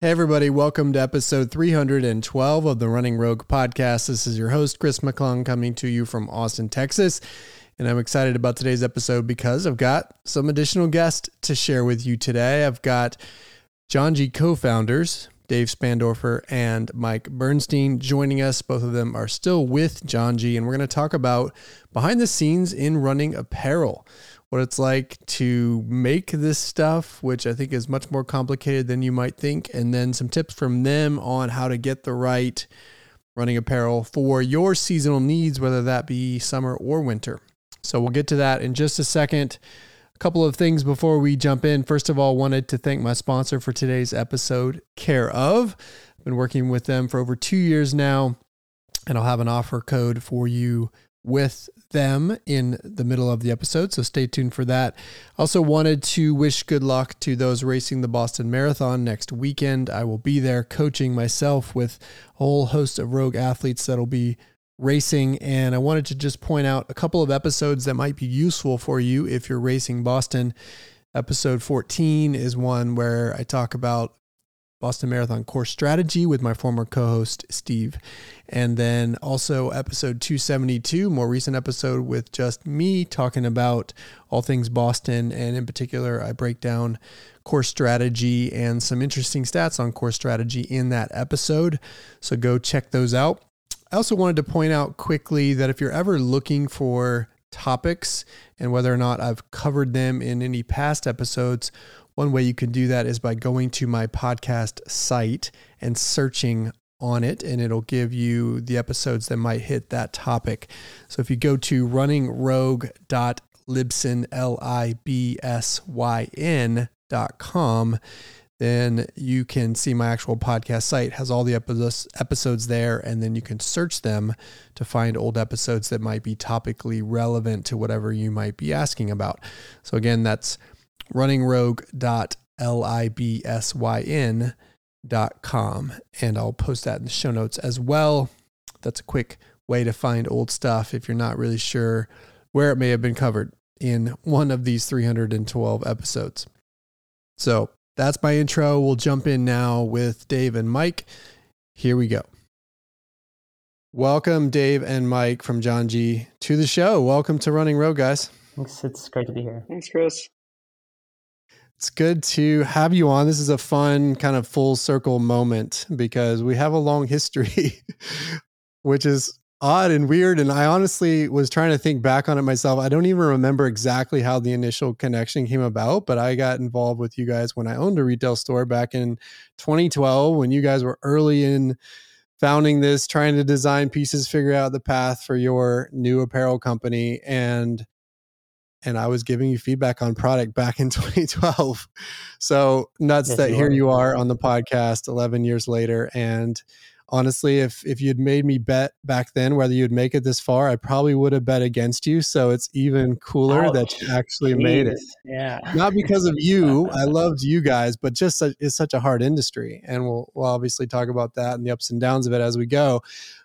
Hey, everybody, welcome to episode 312 of the Running Rogue podcast. This is your host, Chris McClung, coming to you from Austin, Texas. And I'm excited about today's episode because I've got some additional guests to share with you today. I've got Janji co founders, Dave Spandorfer and Mike Burnstein, joining us. Both of them are still with Janji, and we're going to talk about behind the scenes in running apparel what it's like to make this stuff, which I think is much more complicated than you might think, and then some tips from them on how to get the right running apparel for your seasonal needs, whether that be summer or winter. So we'll get to that in just a second. A couple of things before we jump in. First of all, wanted to thank my sponsor for today's episode, Care of. I've been working with them for over two years now, and I'll have an offer code for you with them in the middle of the episode, so stay tuned for that. Also, wanted to wish good luck to those racing the Boston Marathon next weekend. I will be there coaching myself with a whole host of rogue athletes that'll be racing. And I wanted to just point out a couple of episodes that might be useful for you if you're racing Boston. Episode 14 is one where I talk about Boston Marathon course strategy with my former co host, Steve. And then also episode 272, more recent episode with just me talking about all things Boston. And in particular, I break down course strategy and some interesting stats on course strategy in that episode. So go check those out. I also wanted to point out quickly that if you're ever looking for topics and whether or not I've covered them in any past episodes, one way you can do that is by going to my podcast site and searching on it, and it'll give you the episodes that might hit that topic. So if you go to runningrogue.libsyn, L I B S Y N dot com, then you can see my actual podcast site it has all the episodes there and then you can search them to find old episodes that might be topically relevant to whatever you might be asking about so again that's runningrogue.libsyn.com. And I'll post that in the show notes as well. That's a quick way to find old stuff if you're not really sure where it may have been covered in one of these 312 episodes. So that's my intro. We'll jump in now with Dave and Mike. Here we go. Welcome, Dave and Mike from Janji to the show. Welcome to Running Rogue, guys. Thanks. It's great to be here. Thanks, Chris. It's good to have you on. This is a fun kind of full circle moment because we have a long history, which is odd and weird. And I honestly was trying to think back on it myself. I don't even remember exactly how the initial connection came about, but I got involved with you guys when I owned a retail store back in 2012 when you guys were early in founding this, trying to design pieces, figure out the path for your new apparel company. And and I was giving you feedback on product back in 2012. So nuts yes, that here you are on the podcast 11 years later. And honestly, if if you'd made me bet back then whether you'd make it this far, I probably would have bet against you. So it's even cooler Ouch. that you actually Jeez. made it. Yeah, not because of you. I loved you guys, but just such, it's such a hard industry, and we'll we'll obviously talk about that and the ups and downs of it as we go.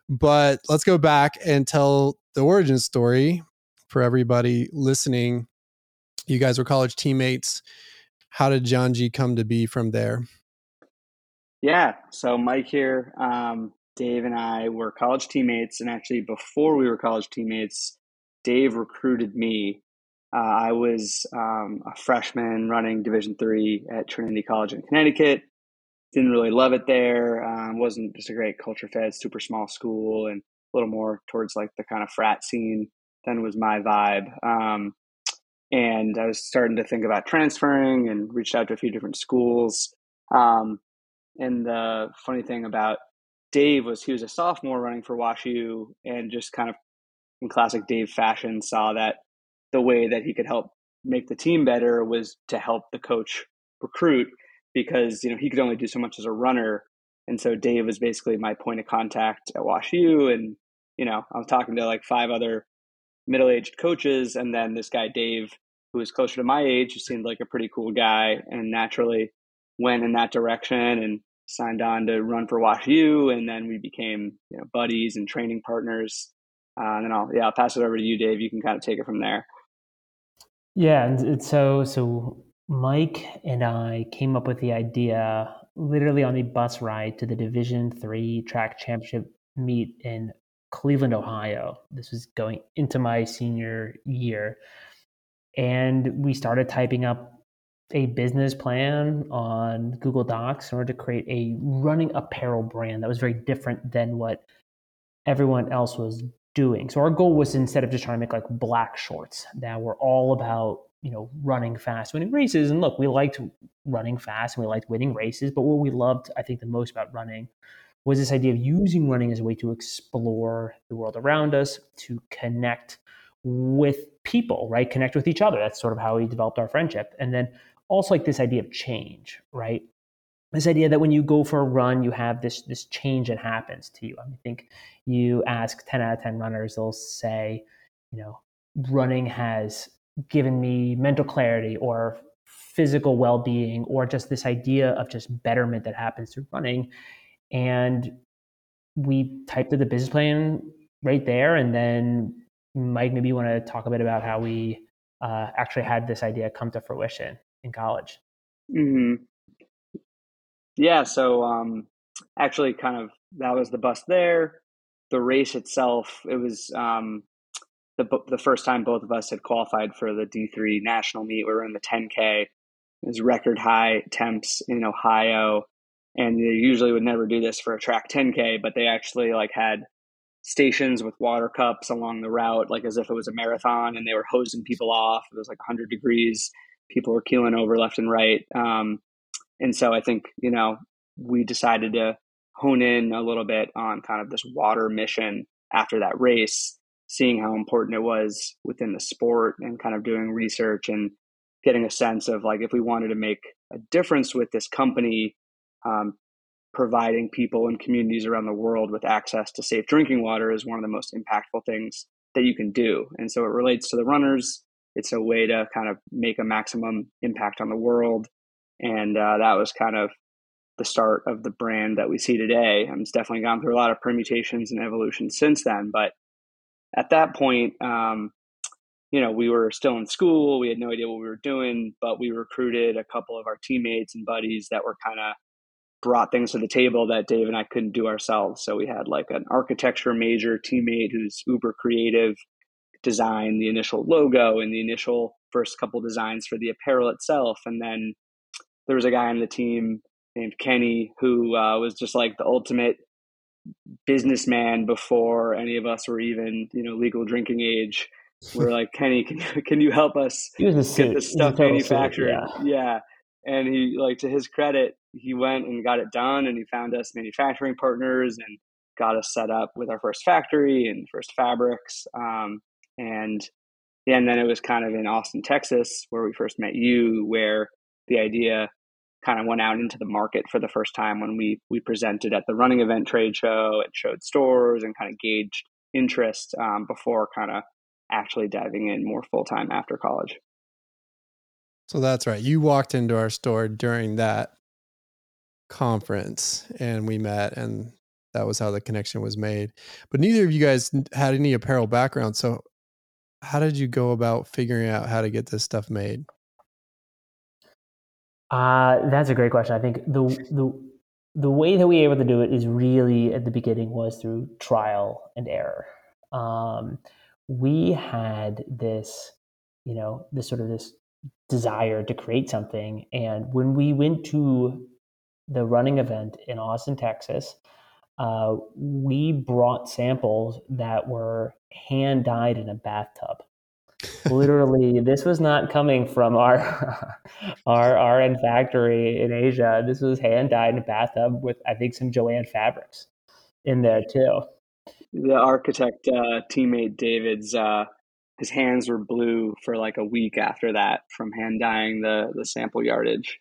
But let's go back and tell the origin story for everybody listening. You guys were college teammates. How did Janji come to be from there? Yeah, so Mike here, um, Dave and I were college teammates, and actually before we were college teammates, Dave recruited me. Uh, I was um, a freshman running Division three at Trinity College in Connecticut. Didn't really love it there. Um, wasn't just a great culture fit. Super small school and a little more towards like the kind of frat scene then was my vibe. Um, and I was starting to think about transferring and reached out to a few different schools. Um, and the funny thing about Dave was he was a sophomore running for WashU and just kind of in classic Dave fashion saw that the way that he could help make the team better was to help the coach recruit because you know he could only do so much as a runner and so Dave was basically my point of contact at WashU and you know I was talking to like five other middle-aged coaches and then this guy dave who was closer to my age who seemed like a pretty cool guy and naturally went in that direction and signed on to run for Wash WashU and then we became you know buddies and training partners. Uh, and then I'll yeah I'll pass it over to you Dave. You can kind of take it from there. Yeah and so so Mike and I came up with the idea literally on the bus ride to the Division Three track championship meet in Cleveland, Ohio. This was going into my senior year. And we started typing up a business plan on Google Docs in order to create a running apparel brand that was very different than what everyone else was doing. So our goal was instead of just trying to make like black shorts that were all about, you know, running fast, winning races. And look, we liked running fast and we liked winning races, but what we loved, I think, the most about running was this idea of using running as a way to explore the world around us, to connect with people, right? Connect with each other. That's sort of how we developed our friendship. And then also like this idea of change, right? This idea that when you go for a run, you have this this change that happens to you. I, mean, I think you ask 10 out of 10 runners, they'll say, you know, running has given me mental clarity or physical well-being or just this idea of just betterment that happens through running and we typed the business plan right there. And then, Mike, maybe you want to talk a bit about how we uh, actually had this idea come to fruition in college. Mm-hmm. Yeah. So, um, actually, kind of that was the bus there. The race itself, it was um, the the first time both of us had qualified for the D three national meet. We were in the 10K. It was record high temps in Ohio and they usually would never do this for a track 10k but they actually like had stations with water cups along the route like as if it was a marathon and they were hosing people off. It was like 100 degrees. People were keeling over left and right. Um, and so i think you know we decided to hone in a little bit on kind of this water mission after that race seeing how important it was within the sport and kind of doing research and getting a sense of like if we wanted to make a difference with this company um, providing people and communities around the world with access to safe drinking water is one of the most impactful things that you can do. And so it relates to the runners. It's a way to kind of make a maximum impact on the world. And uh, that was kind of the start of the brand that we see today. And it's definitely gone through a lot of permutations and evolution since then. But at that point, um, you know, we were still in school. We had no idea what we were doing, but we recruited a couple of our teammates and buddies that were kind of brought things to the table that Dave and I couldn't do ourselves. So we had like an architecture major teammate who's uber creative, design the initial logo and the initial first couple designs for the apparel itself. And then there was a guy on the team named Kenny who uh, was just like the ultimate businessman before any of us were even, you know, legal drinking age. We're like, Kenny, can you, can you help us get this stuff manufactured? Suit, yeah. yeah. And he, like, to his credit, he went and got it done and he found us manufacturing partners and got us set up with our first factory and first fabrics um, and yeah, and then it was kind of in austin texas where we first met you where the idea kind of went out into the market for the first time when we we presented at the running event trade show and showed stores and kind of gauged interest um, before kind of actually diving in more full-time after college. So that's right. You walked into our store during that conference and we met and that was how the connection was made. But neither of you guys had any apparel background. So how did you go about figuring out how to get this stuff made? Uh, that's a great question. I think the the the way that we were able to do it is really at the beginning was through trial and error. Um, we had this, you know, this sort of this desire to create something, and when we went to the running event in Austin, Texas, uh, we brought samples that were hand dyed in a bathtub. Literally, this was not coming from our our RN factory in Asia. This was hand dyed in a bathtub with, I think, some Jo-Ann fabrics in there too. The architect uh, teammate David's uh, his hands were blue for like a week after that from hand dyeing the the sample yardage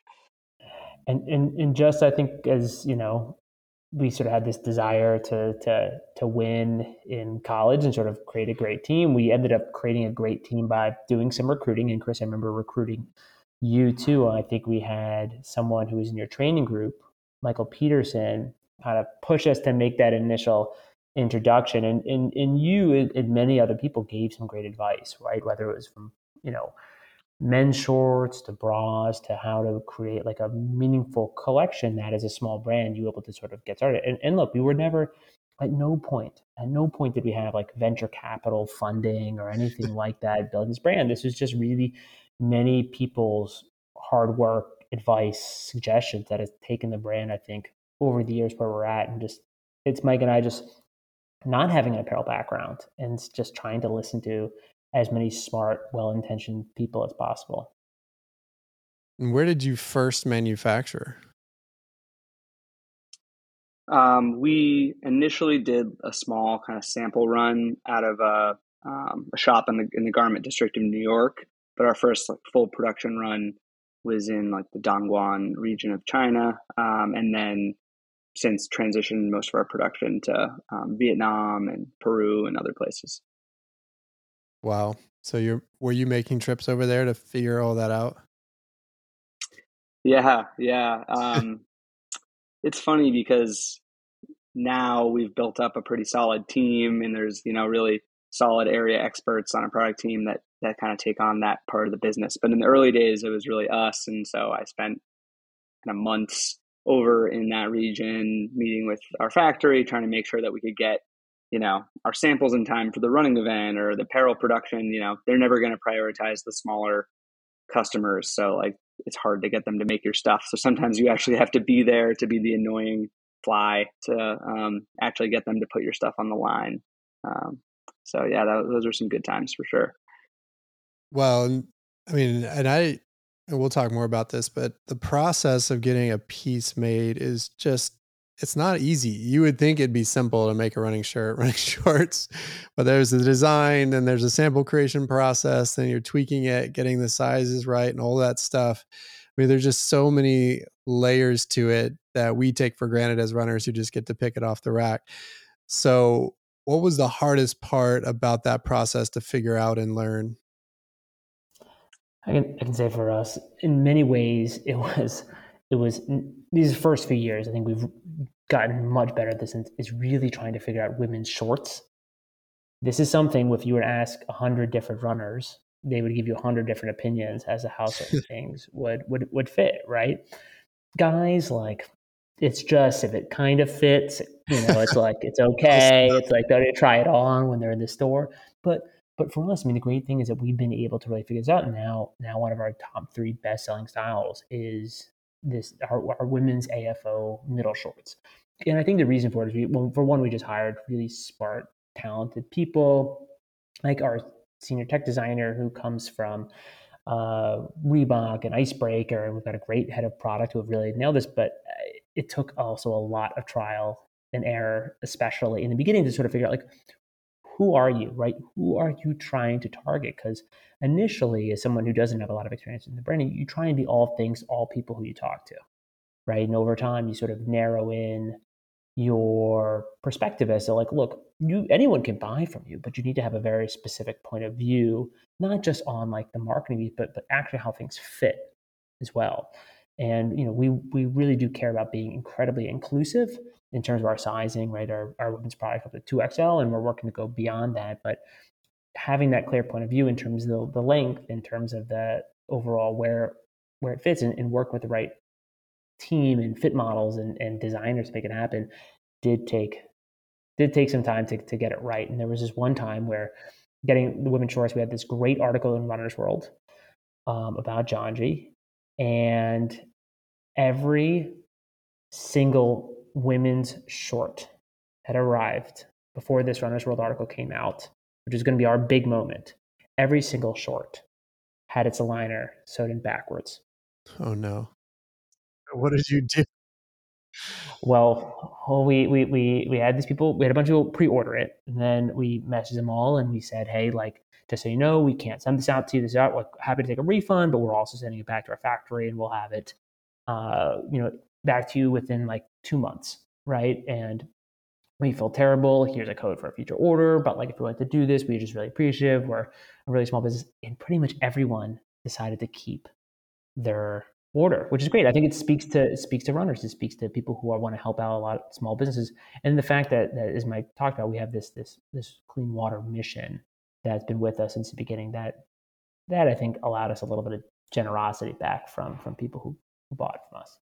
and and and just I think as you know, we sort of had this desire to to to win in college and sort of create a great team. We ended up creating a great team by doing some recruiting. And Chris, I remember recruiting you too. I think we had someone who was in your training group, Michael Peterson, kind of push us to make that initial introduction. And and and you and many other people gave some great advice, right? Whether it was from you know men's shorts to bras to how to create like a meaningful collection that as a small brand you were able to sort of get started. And, and look, we were never at no point, at no point did we have like venture capital funding or anything like that building this brand. This was just really many people's hard work, advice, suggestions that has taken the brand, I think, over the years where we're at. And just it's Mike and I just not having an apparel background and just trying to listen to as many smart, well intentioned people as possible. And where did you first manufacture? Um, we initially did a small kind of sample run out of a, um, a shop in the in the garment district of New York, but our first like full production run was in like the Dongguan region of China, um, and then since transitioned most of our production to um, Vietnam and Peru and other places. Wow! So you're were you making trips over there to figure all that out? Yeah, yeah. Um, it's funny because now we've built up a pretty solid team, and there's you know really solid area experts on a product team that that kind of take on that part of the business. But in the early days, it was really us, and so I spent kind of months over in that region meeting with our factory, trying to make sure that we could get you know our samples in time for the running event or the apparel production. You know, they're never going to prioritize the smaller customers, so like it's hard to get them to make your stuff. So sometimes you actually have to be there to be the annoying fly to um, actually get them to put your stuff on the line. Um, so yeah, that, those are some good times for sure. Well, I mean, and I, and we'll talk more about this, but the process of getting a piece made is just, it's not easy. You would think it'd be simple to make a running shirt, running shorts, but there's the design and there's a sample creation process, then you're tweaking it, getting the sizes right and all that stuff. I mean, there's just so many layers to it that we take for granted as runners who just get to pick it off the rack. So, what was the hardest part about that process to figure out and learn? I can, I can say for us, in many ways, it was it was these first few years. I think we've gotten much better at this. And is really trying to figure out women's shorts. This is something if you were to ask hundred different runners, they would give you a hundred different opinions as to how certain things would would would fit. Right? Guys like it's just if it kind of fits, you know, it's like it's okay. It's like they're try it on when they're in the store. But but for us, I mean, the great thing is that we've been able to really figure this out. And now, now one of our top three best selling styles is this our, our, women's AFO middle shorts. And I think the reason for it is we, well, for one, we just hired really smart, talented people, like our senior tech designer who comes from uh, Reebok and Icebreaker, and we've got a great head of product who have really nailed this. But uh, it took also a lot of trial and error, especially in the beginning, to sort of figure out like who are you, right? Who are you trying to target? Because initially, as someone who doesn't have a lot of experience in the branding, you try and be all things, all people who you talk to, right? And over time, you sort of narrow in your perspective as to like, look, you anyone can buy from you, but you need to have a very specific point of view, not just on like the marketing, but but actually how things fit as well. And you know, we we really do care about being incredibly inclusive in terms of our sizing, right? Our, our women's product up to 2XL, and we're working to go beyond that. But having that clear point of view in terms of the, the length, in terms of the overall where where it fits, and, and work with the right team and fit models and, and designers to make it happen, did take did take some time to, to get it right. And there was this one time where getting the women's shorts, we had this great article in Runner's World um, about Janji, and every single women's short had arrived before this Runner's World article came out, which is going to be our big moment. Every single short had its aligner sewed in backwards. Oh no. What did you do? Well, well we, we, we, we had these people, we had a bunch of people pre order it. And then we messaged them all and we said, hey, like, just so you know, we can't send this out to you. This is out. We're happy to take a refund, but we're also sending it back to our factory and we'll have it, uh, you know, back to you within like two months, right? And we feel terrible. Here's a code for a future order. But like, if we want to do this, we're just really appreciative. We're a really small business, and pretty much everyone decided to keep their order, which is great. I think it speaks to it speaks to runners. It speaks to people who want to help out a lot of small businesses, and the fact that, that as Mike talked about, we have this this this clean water mission that's been with us since the beginning. That that I think allowed us a little bit of generosity back from from people who, who bought from us.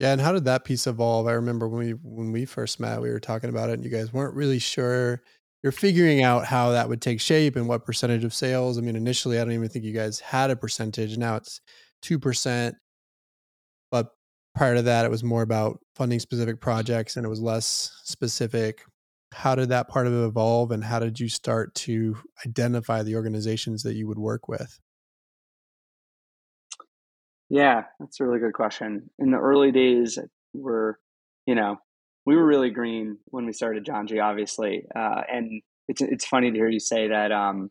Yeah, and how did that piece evolve? I remember when we when we first met, we were talking about it, and you guys weren't really sure. You're figuring out how that would take shape and what percentage of sales. I mean, initially, I don't even think you guys had a percentage. Now it's two percent, but prior to that, it was more about funding specific projects, and it was less specific. How did that part of it evolve, and how did you start to identify the organizations that you would work with? Yeah, that's a really good question. In the early days, we're, you know, we were really green when we started Janji, obviously, uh, and it's it's funny to hear you say that um,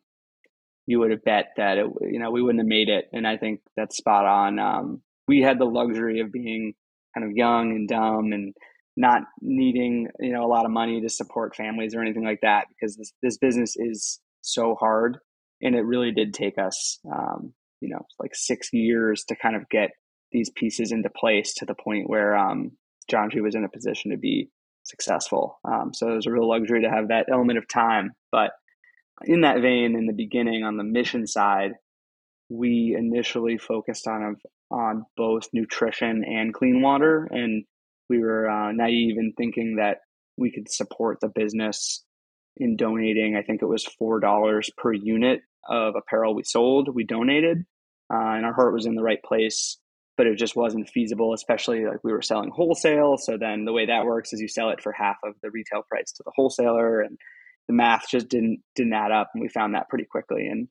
you would have bet that it, you know we wouldn't have made it, and I think that's spot on. Um, we had the luxury of being kind of young and dumb and not needing you know a lot of money to support families or anything like that because this this business is so hard, and it really did take us um, you know like six years to kind of get these pieces into place to the point where um, Janji was in a position to be successful. Um, so it was a real luxury to have that element of time. But in that vein, in the beginning, on the mission side, we initially focused on on both nutrition and clean water, and we were uh, naive in thinking that we could support the business in donating. I think it was four dollars per unit of apparel we sold. We donated, uh, and our heart was in the right place but it just wasn't feasible especially like we were selling wholesale so then the way that works is you sell it for half of the retail price to the wholesaler and the math just didn't didn't add up and we found that pretty quickly and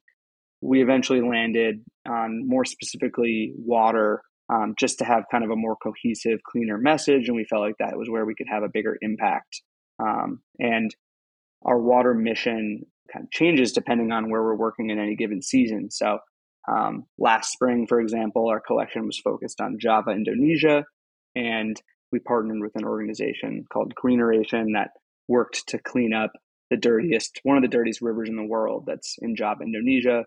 we eventually landed on more specifically water um, just to have kind of a more cohesive cleaner message and we felt like that was where we could have a bigger impact um, and our water mission kind of changes depending on where we're working in any given season. So um, last spring, for example, our collection was focused on Java, Indonesia, and we partnered with an organization called Greeneration that worked to clean up the dirtiest, one of the dirtiest rivers in the world that's in Java, Indonesia,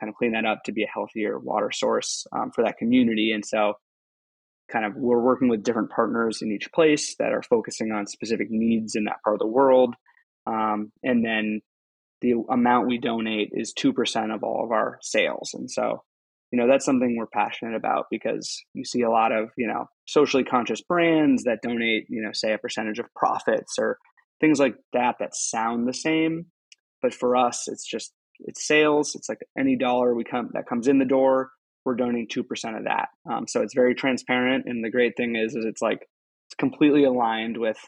kind of clean that up to be a healthier water source um, for that community. And so, kind of, we're working with different partners in each place that are focusing on specific needs in that part of the world. Um, and then the amount we donate is 2% of all of our sales. And so, you know, that's something we're passionate about because you see a lot of, you know, socially conscious brands that donate, you know, say a percentage of profits or things like that that sound the same. But for us, it's just, it's sales. It's like any dollar we come that comes in the door, we're donating 2% of that. Um, so it's very transparent. And the great thing is, is it's like, it's completely aligned with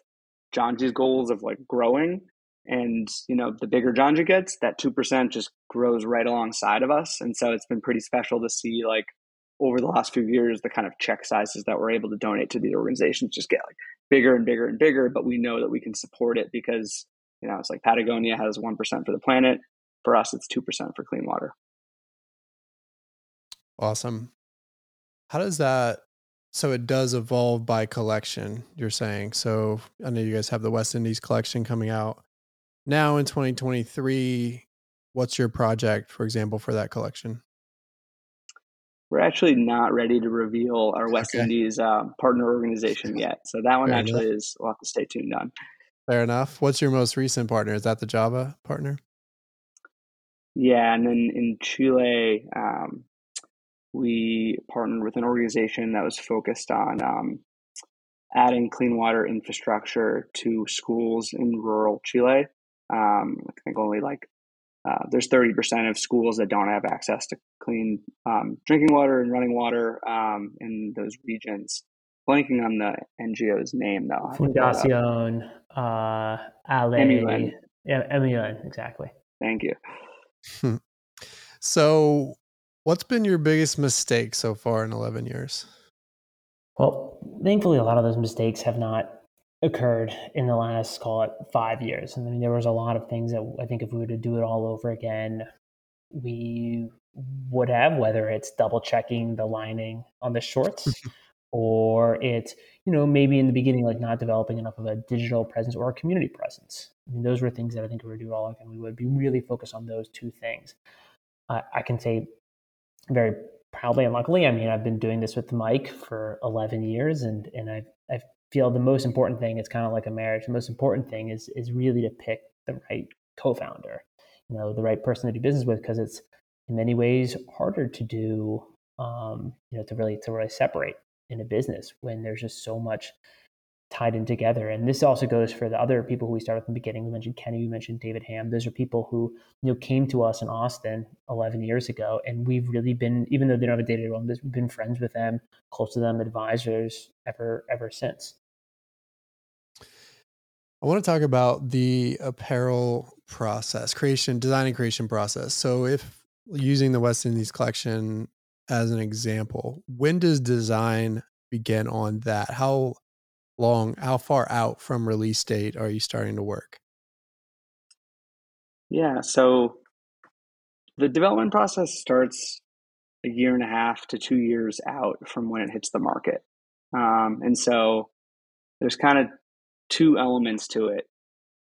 Janji's goals of like growing and you know the bigger Janji gets, that two percent just grows right alongside of us, and so it's been pretty special to see like over the last few years the kind of check sizes that we're able to donate to the organizations just get like bigger and bigger and bigger. But we know that we can support it because you know it's like Patagonia has one percent for the planet. For us, it's two percent for clean water. Awesome. How does that so it does evolve by collection, you're saying. So I know you guys have the West Indies collection coming out now in 2023 what's your project for example for that collection we're actually not ready to reveal our west okay. indies uh, partner organization yet so that one Fair actually enough. is we'll have to stay tuned on Fair enough. What's your most recent partner? Is that the Java partner? Yeah, and then in Chile, um, we partnered with an organization that was focused on um, adding clean water infrastructure to schools in rural Chile. Um, I think only like uh, there's 30% of schools that don't have access to clean um, drinking water and running water um, in those regions. Blanking on the NGO's name though. Fundación uh, Ale. Emulin. Yeah, Emulin, exactly. Thank you. Hmm. So, what's been your biggest mistake so far in 11 years? Well, thankfully, a lot of those mistakes have not occurred in the last call it five years. And I mean, there was a lot of things that I think if we were to do it all over again, we would have, whether it's double checking the lining on the shorts or it's, you know, maybe in the beginning, like not developing enough of a digital presence or a community presence. I mean, those were things that I think we would do all again, we would be really focused on those two things. Uh, I can say very proudly and luckily, I mean, I've been doing this with Mike for 11 years and, and I've, I've feel the most important thing it's kind of like a marriage the most important thing is is really to pick the right co-founder you know the right person to do business with because it's in many ways harder to do. Um, you know, to really to really separate in a business when there's just so much tied in together. And this also goes for the other people who we started from the beginning. We mentioned Kenny, we mentioned David Ham. Those are people who you know came to us in Austin 11 years ago, and we've really been, even though they don't have a day-to-day role, we've been friends with them, close to them, advisors ever ever since. I want to talk about the apparel process, creation, design and creation process. So if using the West Indies collection as an example, when does design begin on that? How long, how far out from release date are you starting to work? Yeah, so the development process starts a year and a half to two years out from when it hits the market. Um, and so there's kind of two elements to it.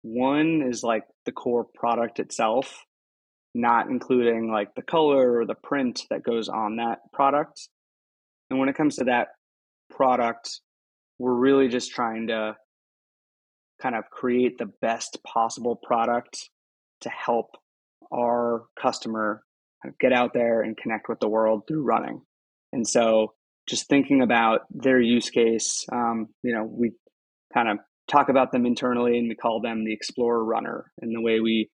One is like the core product itself, not including like the color or the print that goes on that product. And when it comes to that product, we're really just trying to kind of create the best possible product to help our customer get out there and connect with the world through running. And so just thinking about their use case, um, you know, we kind of talk about them internally and we call them the explorer runner. And the way we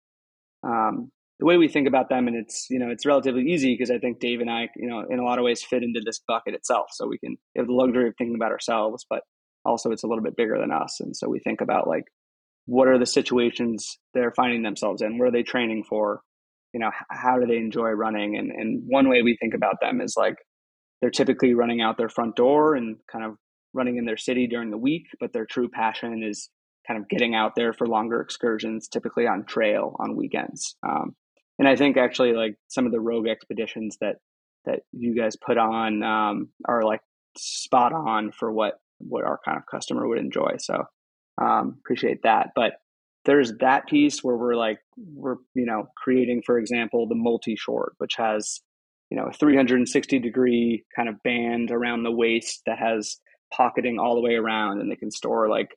um, the way we think about them and it's you know it's relatively easy because i think dave and i you know in a lot of ways fit into this bucket itself. So we can have the luxury of thinking about ourselves but also it's a little bit bigger than us. And so we think about like what are the situations they're finding themselves in? What are they training for? You know how do they enjoy running? And and one way we think about them is like they're typically running out their front door and kind of running in their city during the week but their true passion is kind of getting out there for longer excursions typically on trail on weekends um, and i think actually like some of the rogue expeditions that that you guys put on um, are like spot on for what what our kind of customer would enjoy. So um, appreciate that. But there's that piece where we're like we're you know creating, for example, the multi short, which has you know a 360 degree kind of band around the waist that has pocketing all the way around, and they can store like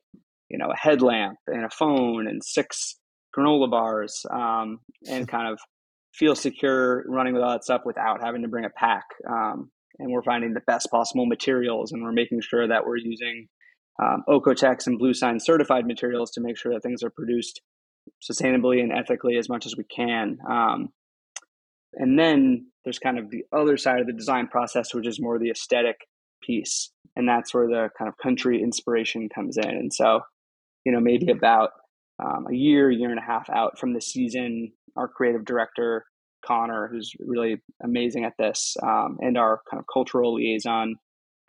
you know a headlamp and a phone and six granola bars um, and kind of feel secure running with all that stuff without having to bring a pack. Um, and we're finding the best possible materials and we're making sure that we're using um, Oeko-Tex and Bluesign certified materials to make sure that things are produced sustainably and ethically as much as we can. Um, and then there's kind of the other side of the design process, which is more the aesthetic piece. And that's where the kind of country inspiration comes in. And so, you know, maybe about um, a year, year and a half out from the season, our creative director Connor, who's really amazing at this, um, and our kind of cultural liaison,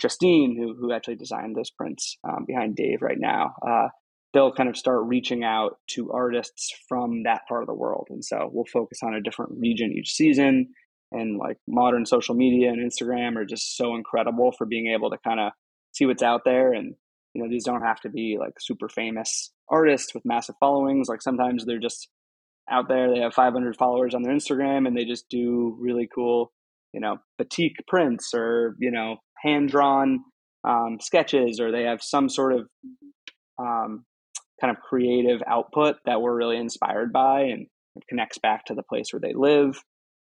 Justine, who who actually designed those prints um, behind Dave right now. Uh, they'll kind of start reaching out to artists from that part of the world, and so we'll focus on a different region each season. And like modern social media and Instagram are just so incredible for being able to kind of see what's out there and you know these don't have to be like super famous artists with massive followings like sometimes they're just out there. They have 500 followers on their Instagram and they just do really cool, you know, batik prints or, you know, hand drawn um, sketches or they have some sort of um, kind of creative output that we're really inspired by and connects back to the place where they live.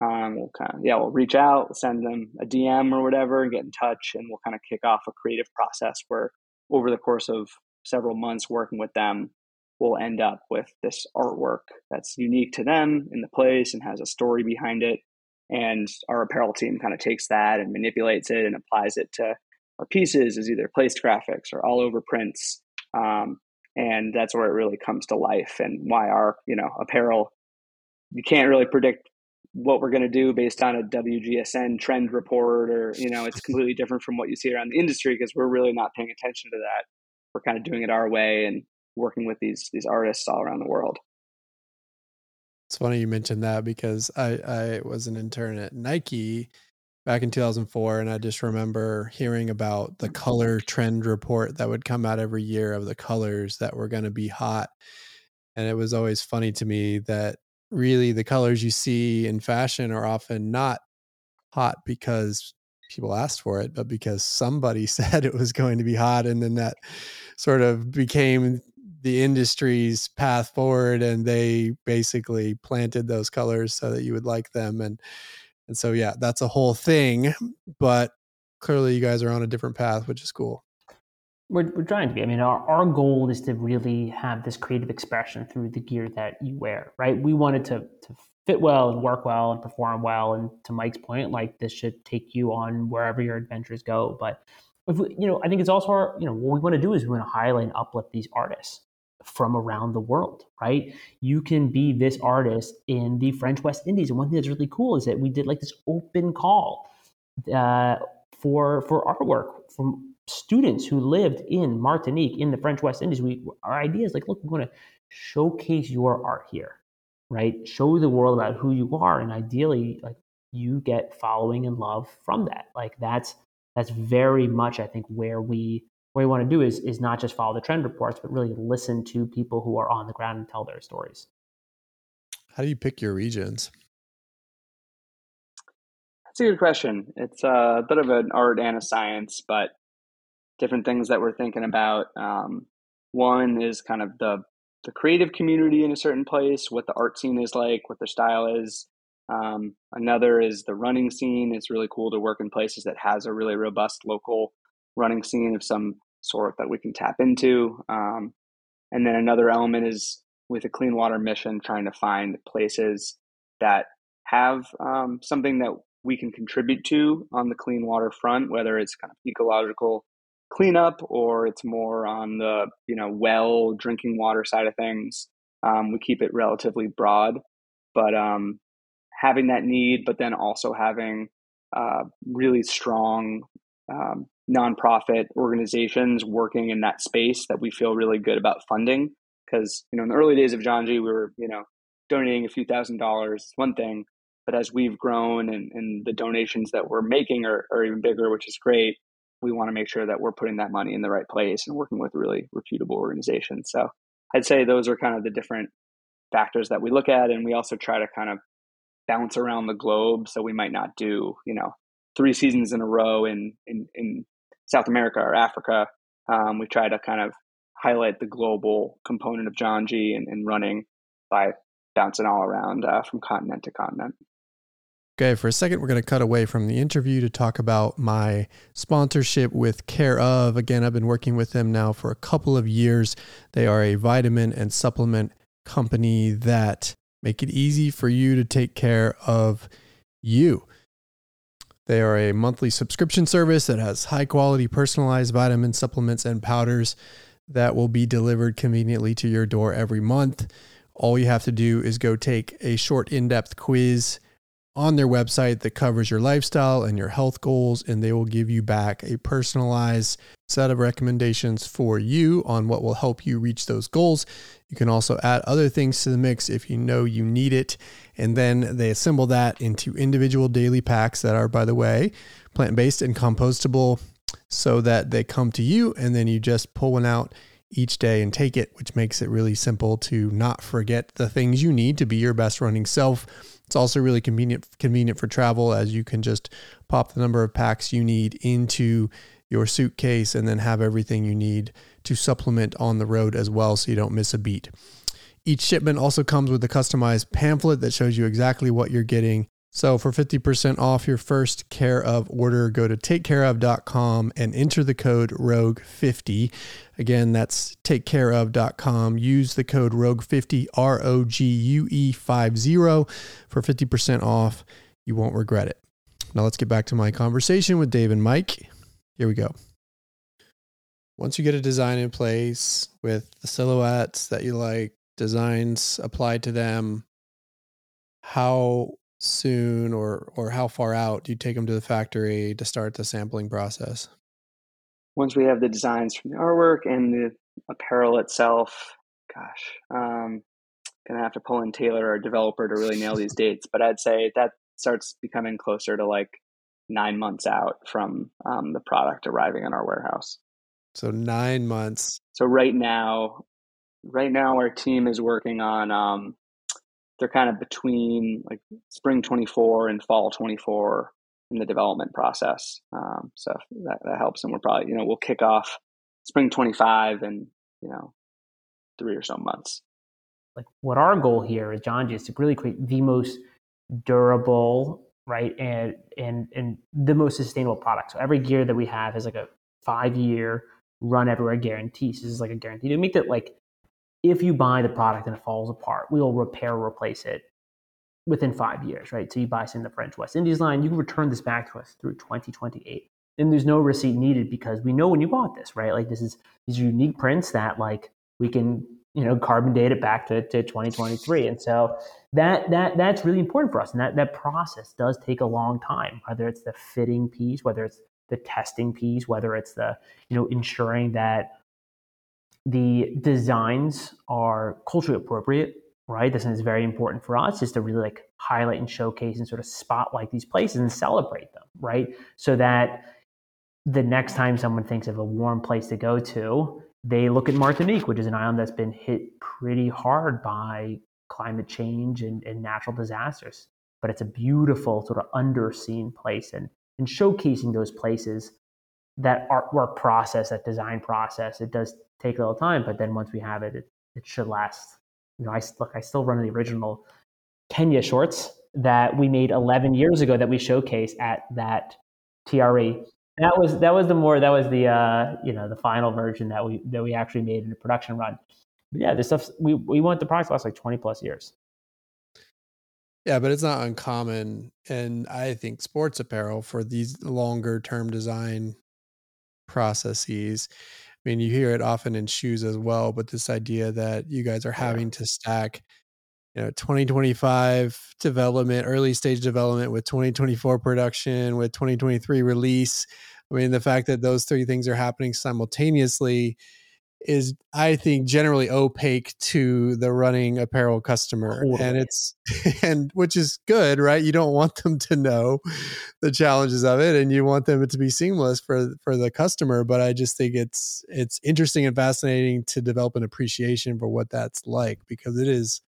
Um, we'll kind of, yeah, we'll reach out, send them a DM or whatever and get in touch and we'll kind of kick off a creative process where over the course of several months working with them, we'll end up with this artwork that's unique to them in the place and has a story behind it. And our apparel team kind of takes that and manipulates it and applies it to our pieces as either placed graphics or all over prints. Um, and that's where it really comes to life and why our, you know, apparel, you can't really predict what we're going to do based on a WGSN trend report or, you know, it's completely different from what you see around the industry because we're really not paying attention to that. We're kind of doing it our way and working with these these artists all around the world. It's funny you mentioned that because I I was an intern at Nike back in 2004 and I just remember hearing about the color trend report that would come out every year of the colors that were going to be hot. And it was always funny to me that really the colors you see in fashion are often not hot because people asked for it, but because somebody said it was going to be hot. And then that sort of became the industry's path forward and they basically planted those colors so that you would like them and And so, yeah, that's a whole thing. But clearly, you guys are on a different path, which is cool. We're, we're trying to be. I mean, our, our goal is to really have this creative expression through the gear that you wear, right? We wanted to, to fit well and work well and perform well. And to Mike's point, like this should take you on wherever your adventures go. But if we, you know, I think it's also our, you know, what we want to do is we want to highlight and uplift these artists from around the world, right? You can be this artist in the French West Indies. And one thing that's really cool is that we did like this open call uh, for for artwork from students who lived in Martinique in the French West Indies, we our idea is like, look, we want to showcase your art here, right? Show the world about who you are, and ideally, like you get following and love from that. Like that's that's very much, I think, where we where we want to do is is not just follow the trend reports, but really listen to people who are on the ground and tell their stories. How do you pick your regions? That's a good question. It's uh, a bit of an art and a science, but different things that we're thinking about. Um, one is kind of the the creative community in a certain place, what the art scene is like, what their style is. Um, another is the running scene. It's really cool to work in places that has a really robust local running scene of some sort that we can tap into. Um, and then another element is with a clean water mission, trying to find places that have um, something that we can contribute to on the clean water front, whether it's kind of ecological cleanup or it's more on the you know well drinking water side of things um, we keep it relatively broad. But um, having that need but then also having uh, really strong um, nonprofit organizations working in that space that we feel really good about funding. Because you know in the early days of Janji we were you know donating a few thousand dollars one thing. But as we've grown and, and the donations that we're making are, are even bigger which is great we want to make sure that we're putting that money in the right place and working with really reputable organizations. So I'd say those are kind of the different factors that we look at. And we also try to kind of bounce around the globe. So we might not do, you know, three seasons in a row in, in, in South America or Africa. Um, we try to kind of highlight the global component of Janji and, and running by bouncing all around uh, from continent to continent. Okay, for a second, we're going to cut away from the interview to talk about my sponsorship with Care of. Again, I've been working with them now for a couple of years. They are a vitamin and supplement company that make it easy for you to take care of you. They are a monthly subscription service that has high quality personalized vitamin supplements and powders that will be delivered conveniently to your door every month. All you have to do is go take a short in depth quiz on their website that covers your lifestyle and your health goals, and they will give you back a personalized set of recommendations for you on what will help you reach those goals. You can also add other things to the mix if you know you need it. And then they assemble that into individual daily packs that are, by the way, plant based and compostable so that they come to you and then you just pull one out each day and take it, which makes it really simple to not forget the things you need to be your best running self it's also really convenient convenient for travel as you can just pop the number of packs you need into your suitcase and then have everything you need to supplement on the road as well so you don't miss a beat. Each shipment also comes with a customized pamphlet that shows you exactly what you're getting so for 50% off your first care of order, go to takecareof.com and enter the code ROGUE50. Again, that's takecareof.com. Use the code ROGUE50, R O G U E 50 for 50% off. You won't regret it. Now let's get back to my conversation with Dave and Mike. Here we go. Once you get a design in place with the silhouettes that you like, designs applied to them, how soon or or how far out do you take them to the factory to start the sampling process? Once we have the designs from the artwork and the apparel itself, gosh, um, gonna have to pull in Taylor, our developer, to really nail these dates. But I'd say that starts becoming closer to like nine months out from um, the product arriving in our warehouse. So nine months. So right now, right now our team is working on um, they're kind of between like spring 24 and fall 24 in the development process. Um, so that, that helps. And we're probably, you know, we'll kick off spring 25 and, you know, three or so months. Like what our goal here at Janji is to really create the most durable right? And and and the most sustainable product. So every gear that we have is like a five year run everywhere guarantee. So this is like a guarantee to make that like if you buy the product and it falls apart, we'll repair or replace it within five years, right? So you buy in the French West Indies line, you can return this back to us through 2028. And there's no receipt needed because we know when you bought this, right? Like this is these are unique prints that like we can, you know, carbon date it back to, to 2023. And so that that that's really important for us. And that that process does take a long time, whether it's the fitting piece, whether it's the testing piece, whether it's the, you know, ensuring that the designs are culturally appropriate, right? This is very important for us is to really like highlight and showcase and sort of spotlight these places and celebrate them, right? So that the next time someone thinks of a warm place to go to, they look at Martinique, which is an island that's been hit pretty hard by climate change and, and natural disasters. But it's a beautiful sort of underseen place and, and showcasing those places that artwork process, that design process, it does take a little time, but then once we have it, it, it should last. You know, I look, I still run the original Kenya shorts that we made 11 years ago that we showcased at that TRE. That was that was the more that was the uh, you know the final version that we that we actually made in a production run. But yeah, this stuff we we want the product to last like 20 plus years. Yeah, but it's not uncommon, and I think sports apparel for these longer term design processes I mean, you hear it often in shoes as well, but this idea that you guys are having to stack, you know, 2025 development, early stage development with 2024 production, with 2023 release. I mean, the fact that those three things are happening simultaneously is I think generally opaque to the running apparel customer totally. and it's and which is good right you don't want them to know the challenges of it and you want them to be seamless for for the customer but I just think it's it's interesting and fascinating to develop an appreciation for what that's like because it is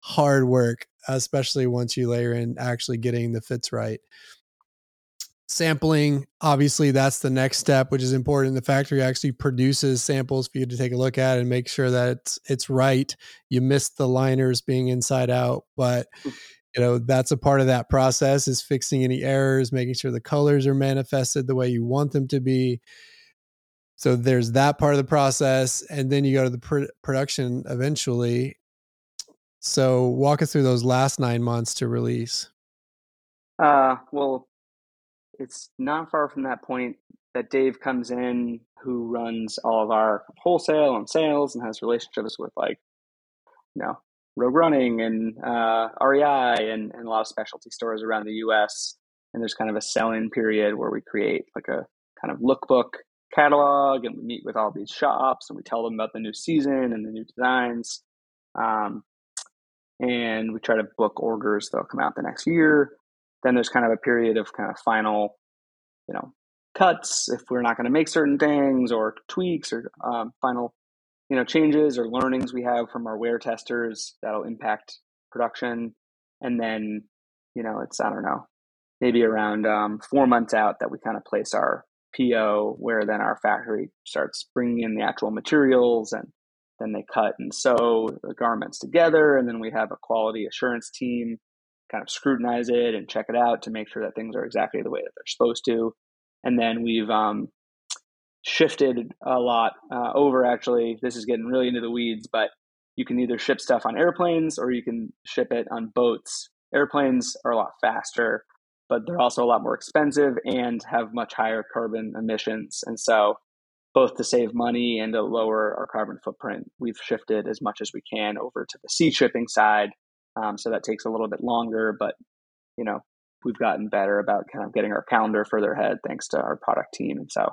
hard work especially once you layer in actually getting the fits right sampling obviously that's the next step which is important. The factory actually produces samples for you to take a look at and make sure that it's, it's right. You missed the liners being inside out but you know that's a part of that process is fixing any errors making sure the colors are manifested the way you want them to be. So there's that part of the process and then you go to the pr- production eventually. So walk us through those last nine months to release. Uh, well it's not far from that point that Dave comes in, who runs all of our wholesale and sales and has relationships with like, you know, Rogue Running and uh, REI and, and a lot of specialty stores around the U.S. And there's kind of a sell-in period where we create like a kind of lookbook catalog and we meet with all these shops and we tell them about the new season and the new designs. Um, and we try to book orders that'll come out the next year. Then there's kind of a period of kind of final, you know, cuts if we're not going to make certain things or tweaks or um, final, you know, changes or learnings we have from our wear testers that'll impact production. And then, you know, it's, I don't know, maybe around um, four months out that we kind of place our PO where then our factory starts bringing in the actual materials and then they cut and sew the garments together. And then we have a quality assurance team kind of scrutinize it and check it out to make sure that things are exactly the way that they're supposed to. And then we've um, shifted a lot uh, over. Actually, this is getting really into the weeds, but you can either ship stuff on airplanes or you can ship it on boats. Airplanes are a lot faster, but they're also a lot more expensive and have much higher carbon emissions. And so, both to save money and to lower our carbon footprint, we've shifted as much as we can over to the sea shipping side um, so that takes a little bit longer, but you know, we've gotten better about kind of getting our calendar further ahead thanks to our product team. And so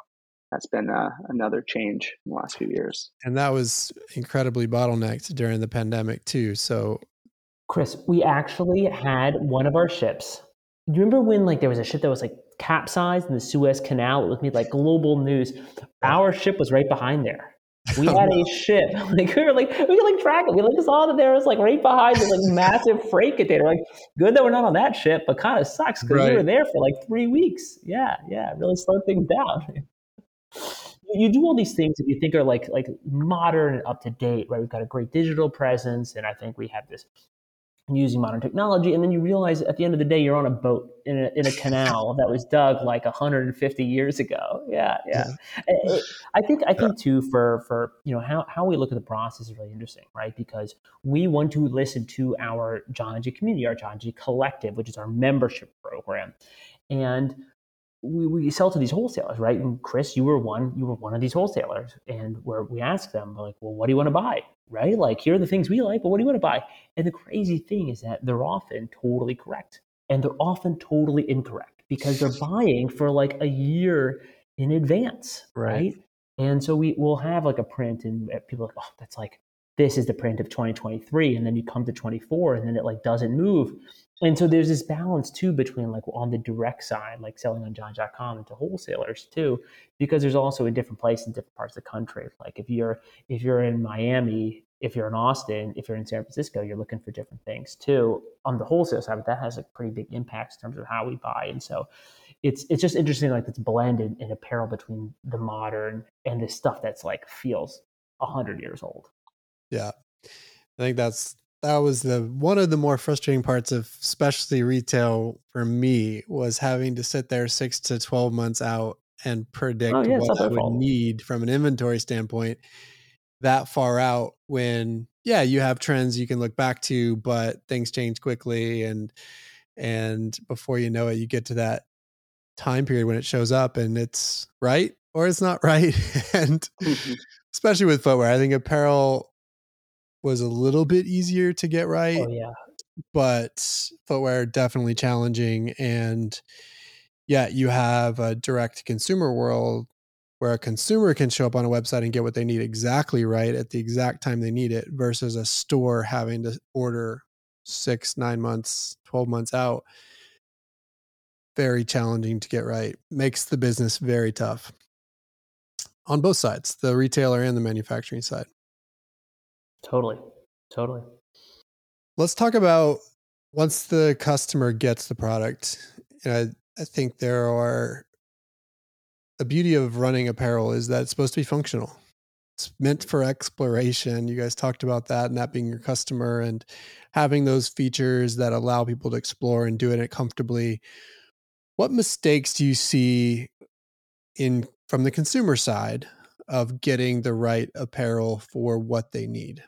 that's been uh, another change in the last few years. And that was incredibly bottlenecked during the pandemic too. So, Chris, we actually had one of our ships. Do you remember when like there was a ship that was like capsized in the Suez Canal? It was made like global news. Our ship was right behind there. We oh, had a ship. Like we were like we could like track it. We like saw that there was like right behind this like massive freight container. Like good that we're not on that ship, but kind of sucks because right. we were there for like three weeks. Yeah, yeah, really slowed things down. you do all these things that you think are like like modern and up to date, right? We've got a great digital presence, and I think we have this using modern technology. And then you realize at the end of the day, you're on a boat in a, in a canal that was dug like 150 years ago. Yeah, yeah. yeah. Eh, eh, I think I think too for for you know how how we look at the process is really interesting, right? Because we want to listen to our Janji community, our Janji collective, which is our membership program, and we, we sell to these wholesalers, right? And Chris, you were one, you were one of these wholesalers, and where we ask them, like, well, what do you want to buy, right? Like, here are the things we like, but what do you want to buy? And the crazy thing is that they're often totally correct, and they're often totally incorrect because they're buying for like a year in advance, right? right? And so we will have like a print, and eh, people are like, oh, that's like this is the print of 2023 and then you come to 24 and then it like doesn't move and so there's this balance too between like on the direct side like selling on janji.com and to wholesalers too because there's also a different place in different parts of the country. Like if you're if you're in miami if you're in austin if you're in san francisco you're looking for different things too. On the wholesale side but that has a pretty big impact in terms of how we buy. And so it's it's just interesting like it's blended in apparel between the modern and the stuff that's like feels 100 years old. Yeah. I think that's that was the one of the more frustrating parts of specialty retail for me was having to sit there 6 to 12 months out and predict oh, yeah, what I would need from an inventory standpoint that far out when yeah, you have trends you can look back to but things change quickly and and before you know it you get to that time period when it shows up and it's right or it's not right and mm-hmm. especially with footwear i think apparel was a little bit easier to get oh, right. Oh, yeah. But footwear definitely challenging. And yeah, you have a direct consumer world where a consumer can show up on a website and get what they need exactly right at the exact time they need it versus a store having to order six, nine months, 12 months out. Very challenging to get right. Makes the business very tough on both sides, the retailer and the manufacturing side. Totally. Totally. Let's talk about once the customer gets the product. You know, I think there are the beauty of running apparel is that it's supposed to be functional. It's meant for exploration. You guys talked about that and that being your customer and having those features that allow people to explore and do it comfortably. What mistakes do you see in from the consumer side of getting the right apparel for what they need?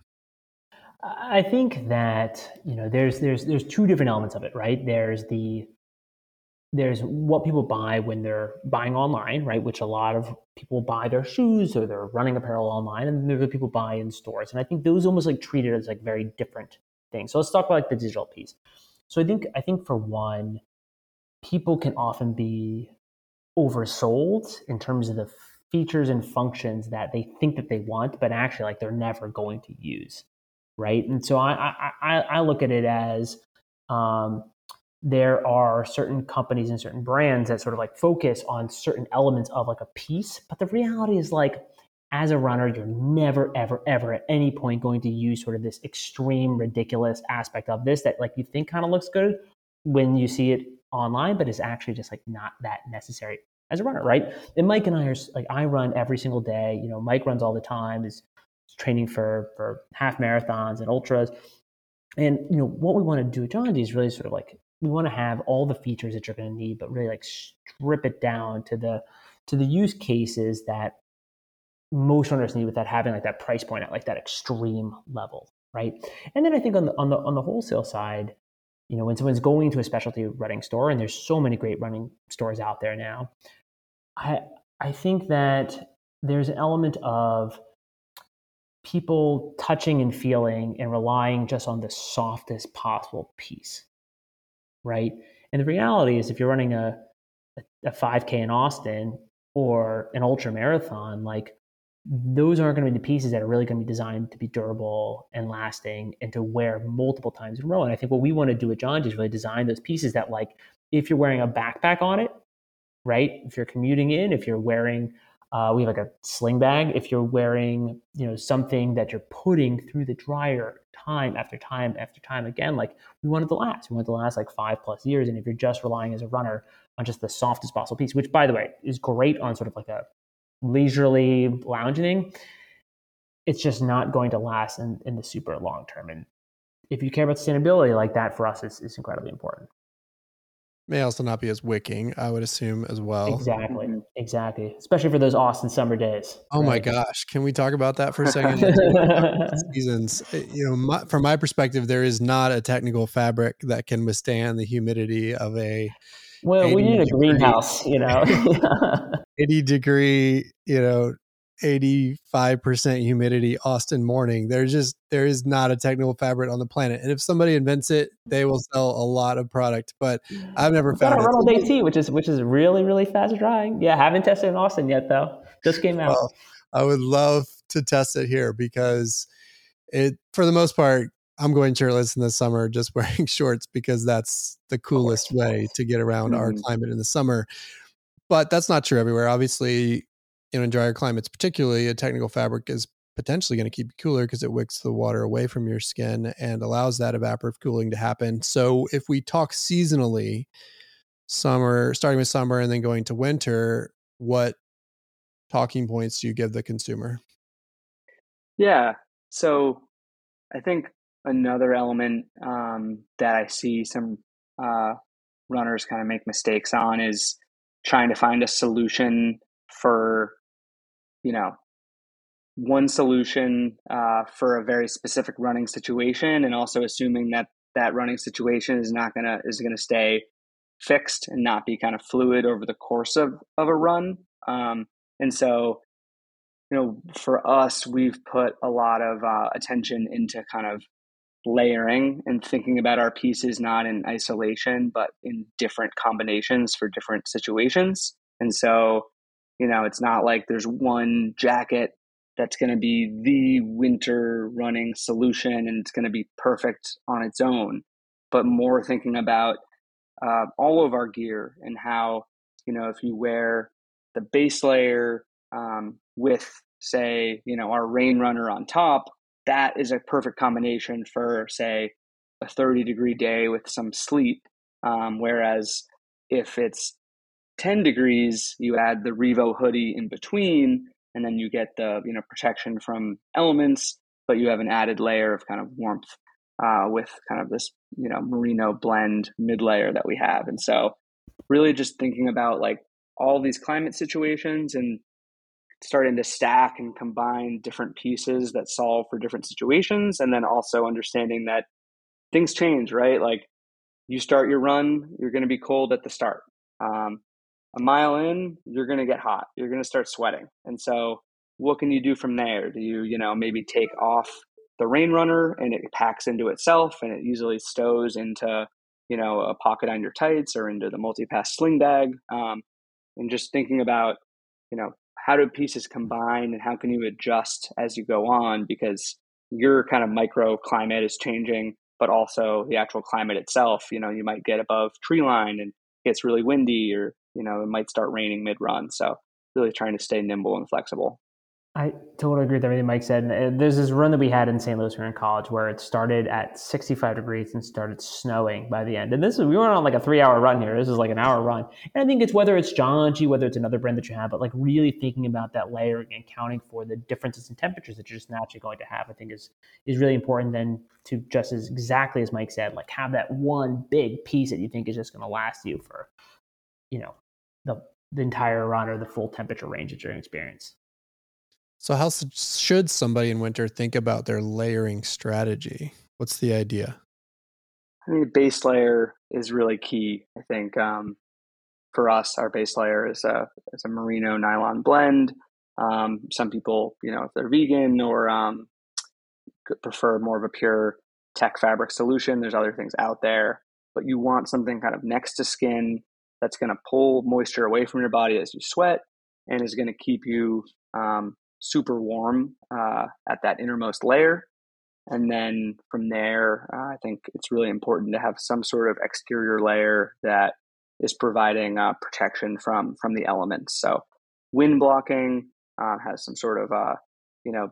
I think that you know there's there's there's two different elements of it, right? There's the there's what people buy when they're buying online, right? Which a lot of people buy their shoes or their running apparel online, and there's the people buy in stores. And I think those almost like treated as like very different things. So let's talk about like the digital piece. So I think I think for one, people can often be oversold in terms of the features and functions that they think that they want, but actually like they're never going to use, right? And so I I, I look at it as um, there are certain companies and certain brands that sort of like focus on certain elements of like a piece, but the reality is like as a runner, you're never, ever, ever at any point going to use sort of this extreme, ridiculous aspect of this that like you think kind of looks good when you see it online, but is actually just like not that necessary as a runner, right? And Mike and I are like, I run every single day. You know, Mike runs all the time, is training for for half marathons and ultras. And you know, what we want to do at Janji is really sort of like we want to have all the features that you're going to need, but really like strip it down to the to the use cases that most runners need without having like that price point at like that extreme level, right? And then I think on the on the on the wholesale side, you know, when someone's going to a specialty running store, and there's so many great running stores out there now, I I think that there's an element of people touching and feeling and relying just on the softest possible piece, right? And the reality is, if you're running a a 5K in Austin or an ultra marathon, like those aren't going to be the pieces that are really going to be designed to be durable and lasting and to wear multiple times in a row. And I think what we want to do at Janji is really design those pieces that, like, if you're wearing a backpack on it, right? If you're commuting in, if you're wearing, uh, we have like a sling bag. If you're wearing, you know, something that you're putting through the dryer time after time after time again, like we want it to last. We want it to last like five plus years. And if you're just relying as a runner on just the softest possible piece, which by the way is great on sort of like a leisurely lounging, it's just not going to last in, in the super long term. And if you care about sustainability like that for us, is, it's incredibly important. May also not be as wicking, I would assume as well. Exactly, exactly. Especially for those Austin summer days. Oh right? my gosh, can we talk about that for a second? Seasons, eh, you know, my, from my perspective, there is not a technical fabric that can withstand the humidity of a. Well, we need a greenhouse, you know. 80 degree, you know, 85% humidity Austin morning. There's just there is not a technical fabric on the planet. And if somebody invents it, they will sell a lot of product. But I've never found got a Reynolds AT, which is which is really, really fast drying. Yeah, haven't tested in Austin yet though. Just came out. Well, I would love to test it here because it for the most part, I'm going shirtless in the summer, just wearing shorts because that's the coolest way to get around mm-hmm. our climate in the summer. But that's not true everywhere. Obviously, you know, in drier climates, particularly, a technical fabric is potentially going to keep you cooler because it wicks the water away from your skin and allows that evaporative cooling to happen. So if we talk seasonally, summer, starting with summer and then going to winter, what talking points do you give the consumer? Yeah. So I think another element um, that I see some uh, runners kind of make mistakes on is trying to find a solution for you know one solution uh, for a very specific running situation and also assuming that that running situation is not gonna is gonna stay fixed and not be kind of fluid over the course of of a run. Um, and so you know for us we've put a lot of uh, attention into kind of layering and thinking about our pieces not in isolation but in different combinations for different situations. And so you know, it's not like there's one jacket that's going to be the winter running solution and it's going to be perfect on its own, but more thinking about uh, all of our gear and how, you know, if you wear the base layer um, with, say, you know, our rain runner on top, that is a perfect combination for, say, a 30 degree day with some sleep. Um, whereas if it's 10 degrees, you add the Revo hoodie in between, and then you get the you know protection from elements, but you have an added layer of kind of warmth uh, with kind of this you know merino blend mid layer that we have. And so, really just thinking about like all these climate situations and starting to stack and combine different pieces that solve for different situations, and then also understanding that things change, right? Like you start your run, you're going to be cold at the start. Um, a mile in, you're going to get hot. You're going to start sweating. And so, what can you do from there? Do you, you know, maybe take off the rain runner and it packs into itself and it usually stows into, you know, a pocket on your tights or into the multi-pass sling bag. Um, and just thinking about, you know, how do pieces combine and how can you adjust as you go on because your kind of micro climate is changing, but also the actual climate itself. You know, you might get above tree line and it's really windy or you know, it might start raining mid run. So really trying to stay nimble and flexible. I totally agree with everything Mike said. Uh, there's this run that we had in St. Louis when we were in college where it started at 65 degrees and started snowing by the end. And this is, we weren't on like a three hour run here. This is like an hour run. And I think it's whether it's Janji, whether it's another brand that you have, but like really thinking about that layering and counting for the differences in temperatures that you're just naturally going to have, I think is, is really important then to just as exactly as Mike said, like have that one big piece that you think is just going to last you for, you know, the, the entire run or the full temperature range that you're experience. So, how should somebody in winter think about their layering strategy? What's the idea? I think base layer is really key. I think um, for us, our base layer is a is a merino nylon blend. Um, some people, you know, if they're vegan or um, prefer more of a pure tech fabric solution, there's other things out there. But you want something kind of next to skin that's going to pull moisture away from your body as you sweat and is going to keep you um, super warm uh, at that innermost layer. And then from there, uh, I think it's really important to have some sort of exterior layer that is providing uh, protection from from the elements. So wind blocking uh, has some sort of uh, you know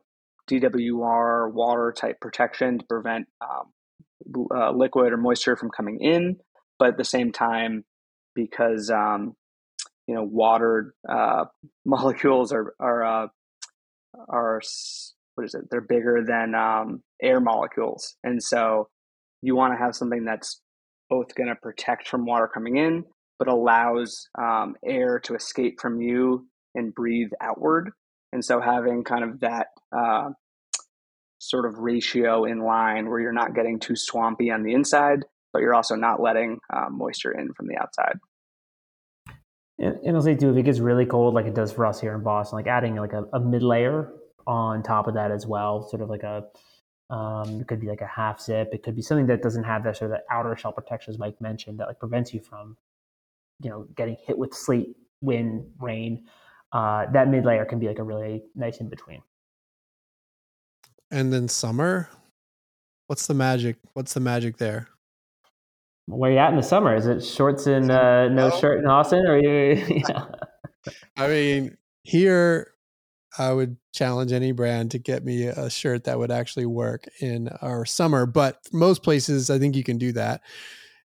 DWR water type protection to prevent um, uh, liquid or moisture from coming in, but at the same time because um, you know water molecules are are are what is it? They're bigger than um, air molecules, and so you want to have something that's both going to protect from water coming in, but allows um, air to escape from you and breathe outward. And so having kind of that uh, sort of ratio in line where you're not getting too swampy on the inside, but you're also not letting um, moisture in from the outside. And, and I'll say too, if it gets really cold, like it does for us here in Boston, like adding like a, a mid layer on top of that as well, sort of like a um, it could be like a half zip. It could be something that doesn't have that sort of that outer shell protection, as Mike mentioned, that like prevents you from, you know, getting hit with sleet, wind, rain. Uh, that mid layer can be like a really nice in between. And then summer, what's the magic? What's the magic there? Where you at in the summer? Is it shorts and uh, no shirt in Austin, or you? Yeah. I mean, here I would challenge any brand to get me a shirt that would actually work in our summer. But most places, I think you can do that,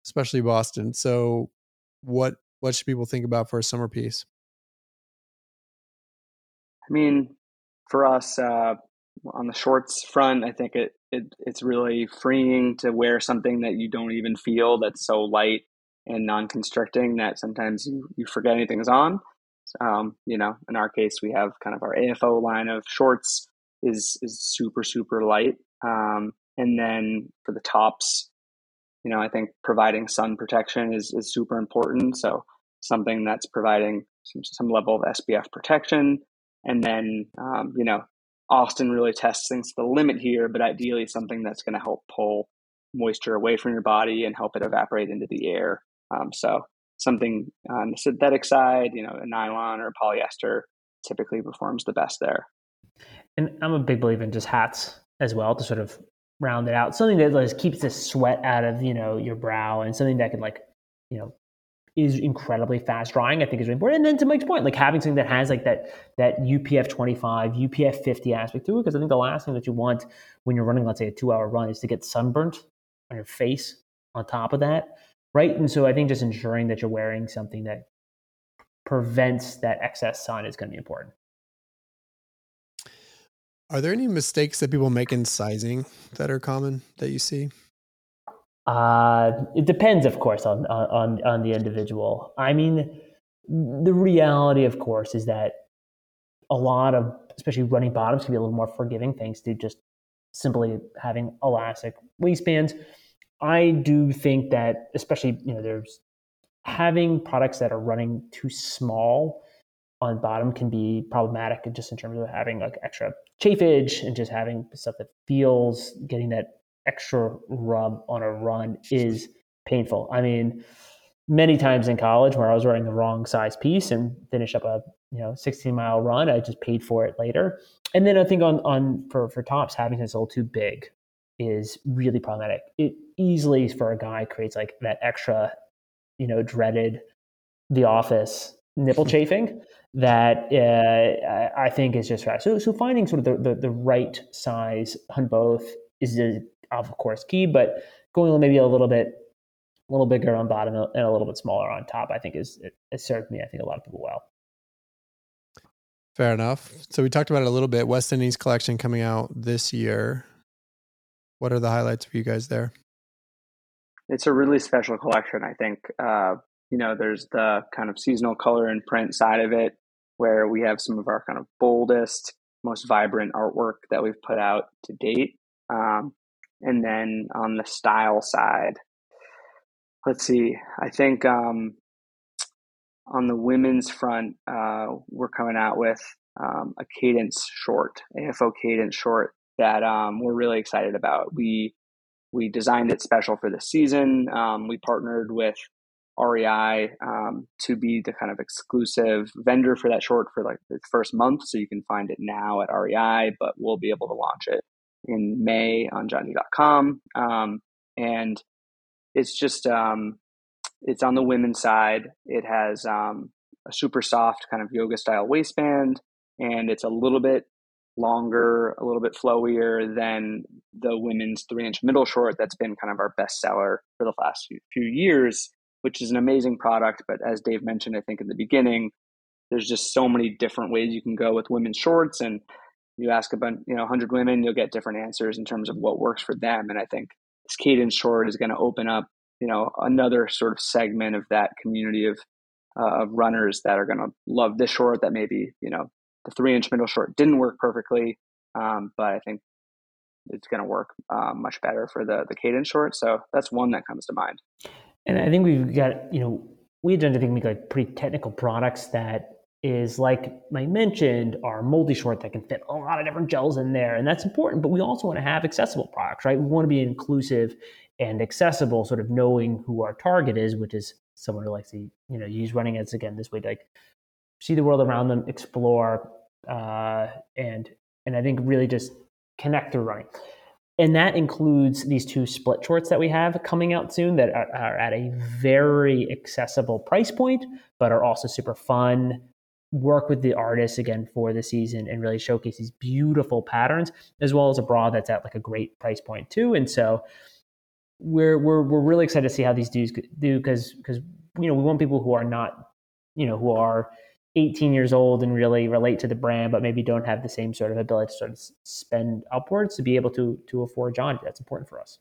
especially Boston. So, what what should people think about for a summer piece? I mean, for us uh, on the shorts front, I think it, it it's really freeing to wear something that you don't even feel that's so light and non-constricting that sometimes you, you forget anything's on. Um, you know, in our case, we have kind of our AFO line of shorts is is super super light, um, and then for the tops, you know, I think providing sun protection is is super important. So something that's providing some, some level of SPF protection, and then um, you know, Austin really tests things to the limit here, but ideally something that's going to help pull moisture away from your body and help it evaporate into the air. Um, so something on the synthetic side, you know, a nylon or polyester typically performs the best there. And I'm a big believer in just hats as well to sort of round it out. Something that like keeps the sweat out of, you know, your brow and something that can like, you know, is incredibly fast drying, I think is really important. And then to Mike's point, like having something that has like that that UPF 25, UPF 50 aspect to it, because I think the last thing that you want when you're running, let's say a two hour run is to get sunburnt on your face on top of that right? And so I think just ensuring that you're wearing something that prevents that excess sun is going to be important. Are there any mistakes that people make in sizing that are common that you see? Uh, it depends, of course, on on on the individual. I mean, the reality, of course, is that a lot of, especially running bottoms, can be a little more forgiving thanks to just simply having elastic waistbands. I do think that, especially, you know, there's having products that are running too small on bottom can be problematic just in terms of having like extra chafage and just having stuff that feels getting that extra rub on a run is painful. I mean, many times in college where I was wearing the wrong size piece and finish up a you know 16 mile run, I just paid for it later. And then I think on on for for tops having this a little too big is really problematic. It easily for a guy creates like that extra, you know, dreaded the office nipple chafing that uh, I think is just right. So, so finding sort of the, the, the right size on both is of course key, but going maybe a little bit, a little bigger on bottom and a little bit smaller on top, I think is it, it served me. I think a lot of people well. Fair enough. So we talked about it a little bit. West Indies collection coming out this year. What are the highlights for you guys there? It's a really special collection. I think uh, you know there's the kind of seasonal color and print side of it, where we have some of our kind of boldest, most vibrant artwork that we've put out to date. Um, and then on the style side, let's see. I think um, on the women's front, uh, we're coming out with um, a cadence short, AFO cadence short that um, we're really excited about. We we designed it special for this season. Um, we partnered with REI um, to be the kind of exclusive vendor for that short for like the first month. So you can find it now at REI, but we'll be able to launch it in May on janji.com. Um, and it's just, um, it's on the women's side. It has um, a super soft kind of yoga style waistband, and it's a little bit longer, a little bit flowier than the women's three inch middle short that's been kind of our best seller for the last few years, which is an amazing product. But as Dave mentioned, I think in the beginning, there's just so many different ways you can go with women's shorts. And you ask about, you know, 100 women, you'll get different answers in terms of what works for them. And I think this cadence short is going to open up, you know, another sort of segment of that community of uh, of runners that are going to love this short. That maybe you know the three inch middle short didn't work perfectly, um, but I think it's going to work um, much better for the the cadence short. So that's one that comes to mind. And I think we've got you know we tend to think like pretty technical products that is like I mentioned, our multi short that can fit a lot of different gels in there, and that's important. But we also want to have accessible products, right? We want to be inclusive and accessible, sort of knowing who our target is, which is someone who likes to you know use running as again this way to like see the world around them, explore, uh, and and I think really just connect through running. And that includes these two split shorts that we have coming out soon that are, are at a very accessible price point, but are also super fun. Work with the artists again for the season and really showcase these beautiful patterns, as well as a bra that's at like a great price point too. And so we're we're we're really excited to see how these dudes do because because you know we want people who are not you know who are 18 years old and really relate to the brand, but maybe don't have the same sort of ability to sort of spend upwards to be able to to afford Janji. That's important for us.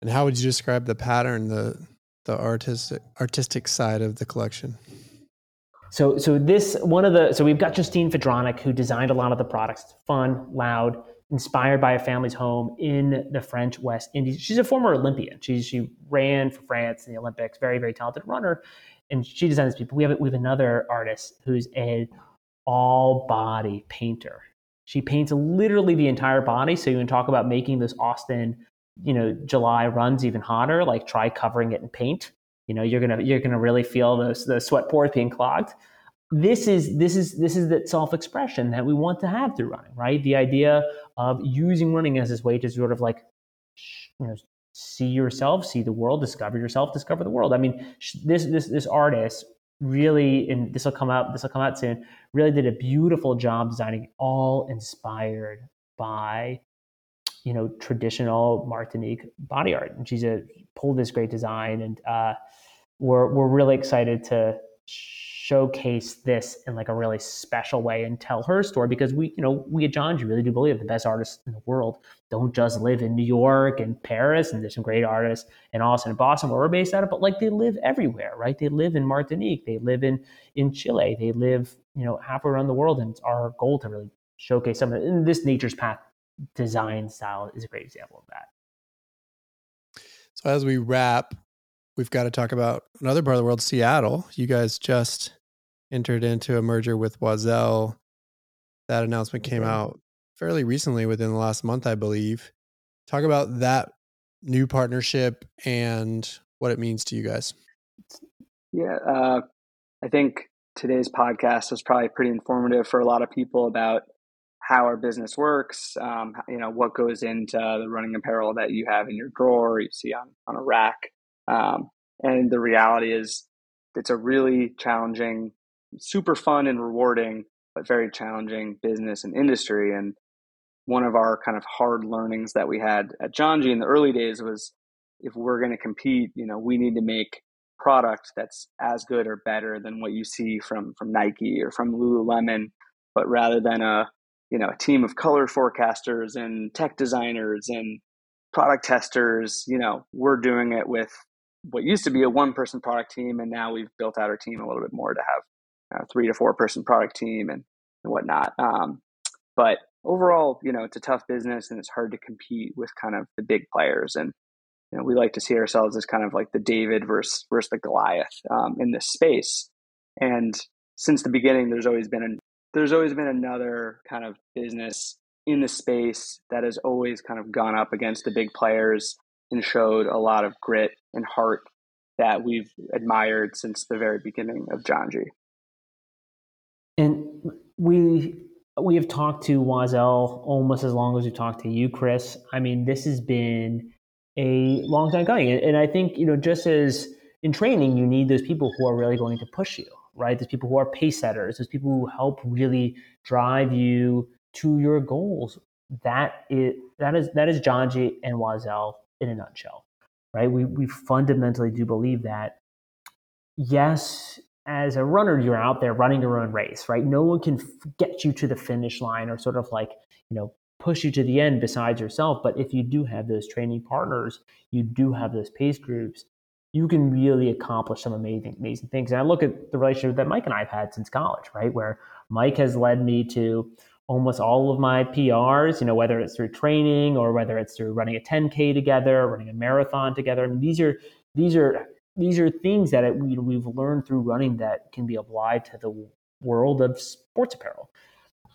And how would you describe the pattern, the the artistic artistic side of the collection? So so this one of the so we've got Justine Fedronic who designed a lot of the products. It's fun, loud, inspired by a family's home in the French West Indies. She's a former Olympian. She she ran for France in the Olympics. Very very talented runner, and she designs people. We have we have another artist who's a all body painter. She paints literally the entire body. So you can talk about making this Austin, you know, July runs even hotter. Like try covering it in paint. You know, you're gonna you're gonna really feel those the sweat pores being clogged. This is this is this is that self expression that we want to have through running, right? The idea of using running as this way to sort of like, you know, see yourself, see the world, discover yourself, discover the world. I mean, this this this artist really, and this will come out this will come out soon. Really did a beautiful job designing, all inspired by, you know, traditional Martinique body art. And she's a pulled this great design, and uh, we're we're really excited to showcase this in like a really special way and tell her story because we, you know, we at Janji really do believe the best artists in the world don't just live in New York and Paris, and there's some great artists in Austin and Boston where we're based out of, but like they live everywhere, right? They live in Martinique, they live in in Chile, they live, you know, halfway around the world, and it's our goal to really showcase some of this Nature's Path design style is a great example of that. So as we wrap, we've got to talk about another part of the world, Seattle. You guys just entered into a merger with Oiselle. That announcement came okay. out fairly recently, within the last month, I believe. Talk about that new partnership and what it means to you guys. Yeah, uh, I think today's podcast was probably pretty informative for a lot of people about how our business works. Um, you know what goes into the running apparel that you have in your drawer, you see on on a rack, um, and the reality is it's a really challenging super fun and rewarding, but very challenging business and industry. And one of our kind of hard learnings that we had at Janji in the early days was if we're going to compete, you know, we need to make product that's as good or better than what you see from from Nike or from Lululemon, but rather than a you know a team of color forecasters and tech designers and product testers, you know, we're doing it with what used to be a one person product team and now we've built out our team a little bit more to have uh, three to four person product team and, and whatnot. Um, but overall, you know, it's a tough business and it's hard to compete with kind of the big players. And, you know, we like to see ourselves as kind of like the David versus, versus the Goliath um, in this space. And since the beginning, there's always been an, there's always been another kind of business in the space that has always kind of gone up against the big players and showed a lot of grit and heart that we've admired since the very beginning of Janji. And we we have talked to Oiselle almost as long as we've talked to you, Chris. I mean, this has been a long time coming. And I think, you know, just as in training, you need those people who are really going to push you, right? There's people who are pace setters, There's people who help really drive you to your goals. That is that is that is Janji and Oiselle in a nutshell, right? We we fundamentally do believe that yes, as a runner, you're out there running your own race, right? No one can get you to the finish line or sort of like, you know, push you to the end besides yourself. But if you do have those training partners, you do have those pace groups, you can really accomplish some amazing, amazing things. And I look at the relationship that Mike and I have had since college, right? Where Mike has led me to almost all of my PRs, you know, whether it's through training or whether it's through running a 10K together, running a marathon together. I mean, these are these are these are things that we, we've learned through running that can be applied to the world of sports apparel.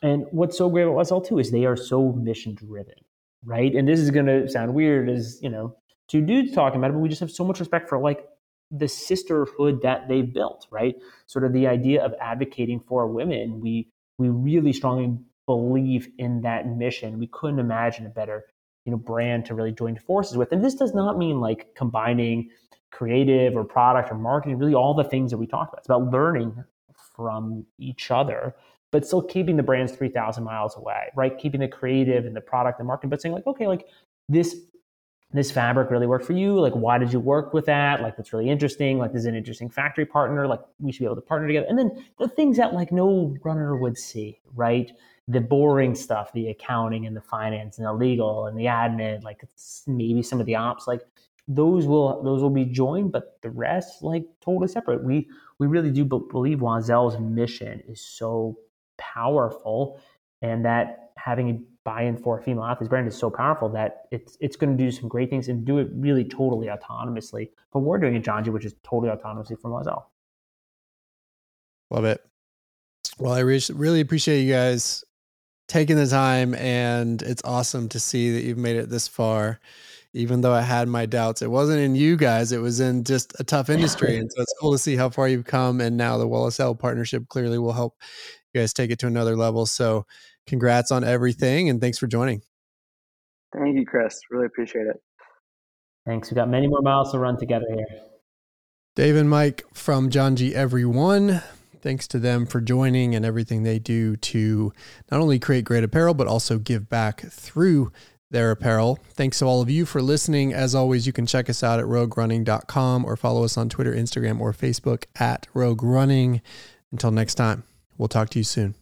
And what's so great about SL2 is they are so mission driven, right? And this is going to sound weird as, you know, two dudes talking about it, but we just have so much respect for like the sisterhood that they've built, right? Sort of the idea of advocating for women. We we really strongly believe in that mission. We couldn't imagine a better, you know, brand to really join forces with. And this does not mean like combining creative or product or marketing, really all the things that we talked about. It's about learning from each other, but still keeping the brands 3,000 miles away, right? Keeping the creative and the product and marketing, but saying like, okay, like this this fabric really worked for you? Like why did you work with that? Like that's really interesting. Like this is an interesting factory partner. Like we should be able to partner together. And then the things that like no runner would see right? The boring stuff the accounting and the finance and the legal and the admin like maybe some of the ops like those will those will be joined, but the rest like totally separate. We we really do believe Oiselle's mission is so powerful, and that having a buy-in for female athletes brand is so powerful that it's it's going to do some great things and do it really totally autonomously. But we're doing it, Janji, which is totally autonomously from Oiselle. Love it. Well, I re- really appreciate you guys taking the time, and it's awesome to see that you've made it this far even though I had my doubts. It wasn't in you guys, it was in just a tough industry. And so it's cool to see how far you've come. And now the Oiselle partnership clearly will help you guys take it to another level. So congrats on everything and thanks for joining. Thank you, Chris. Really appreciate it. Thanks. We got many more miles to run together here. Dave and Mike from Janji. Everyone. Thanks to them for joining and everything they do to not only create great apparel, but also give back through their apparel. Thanks to all of you for listening. As always, you can check us out at roguerunning.com or follow us on Twitter, Instagram, or Facebook at Rogue Running. Until next time, we'll talk to you soon.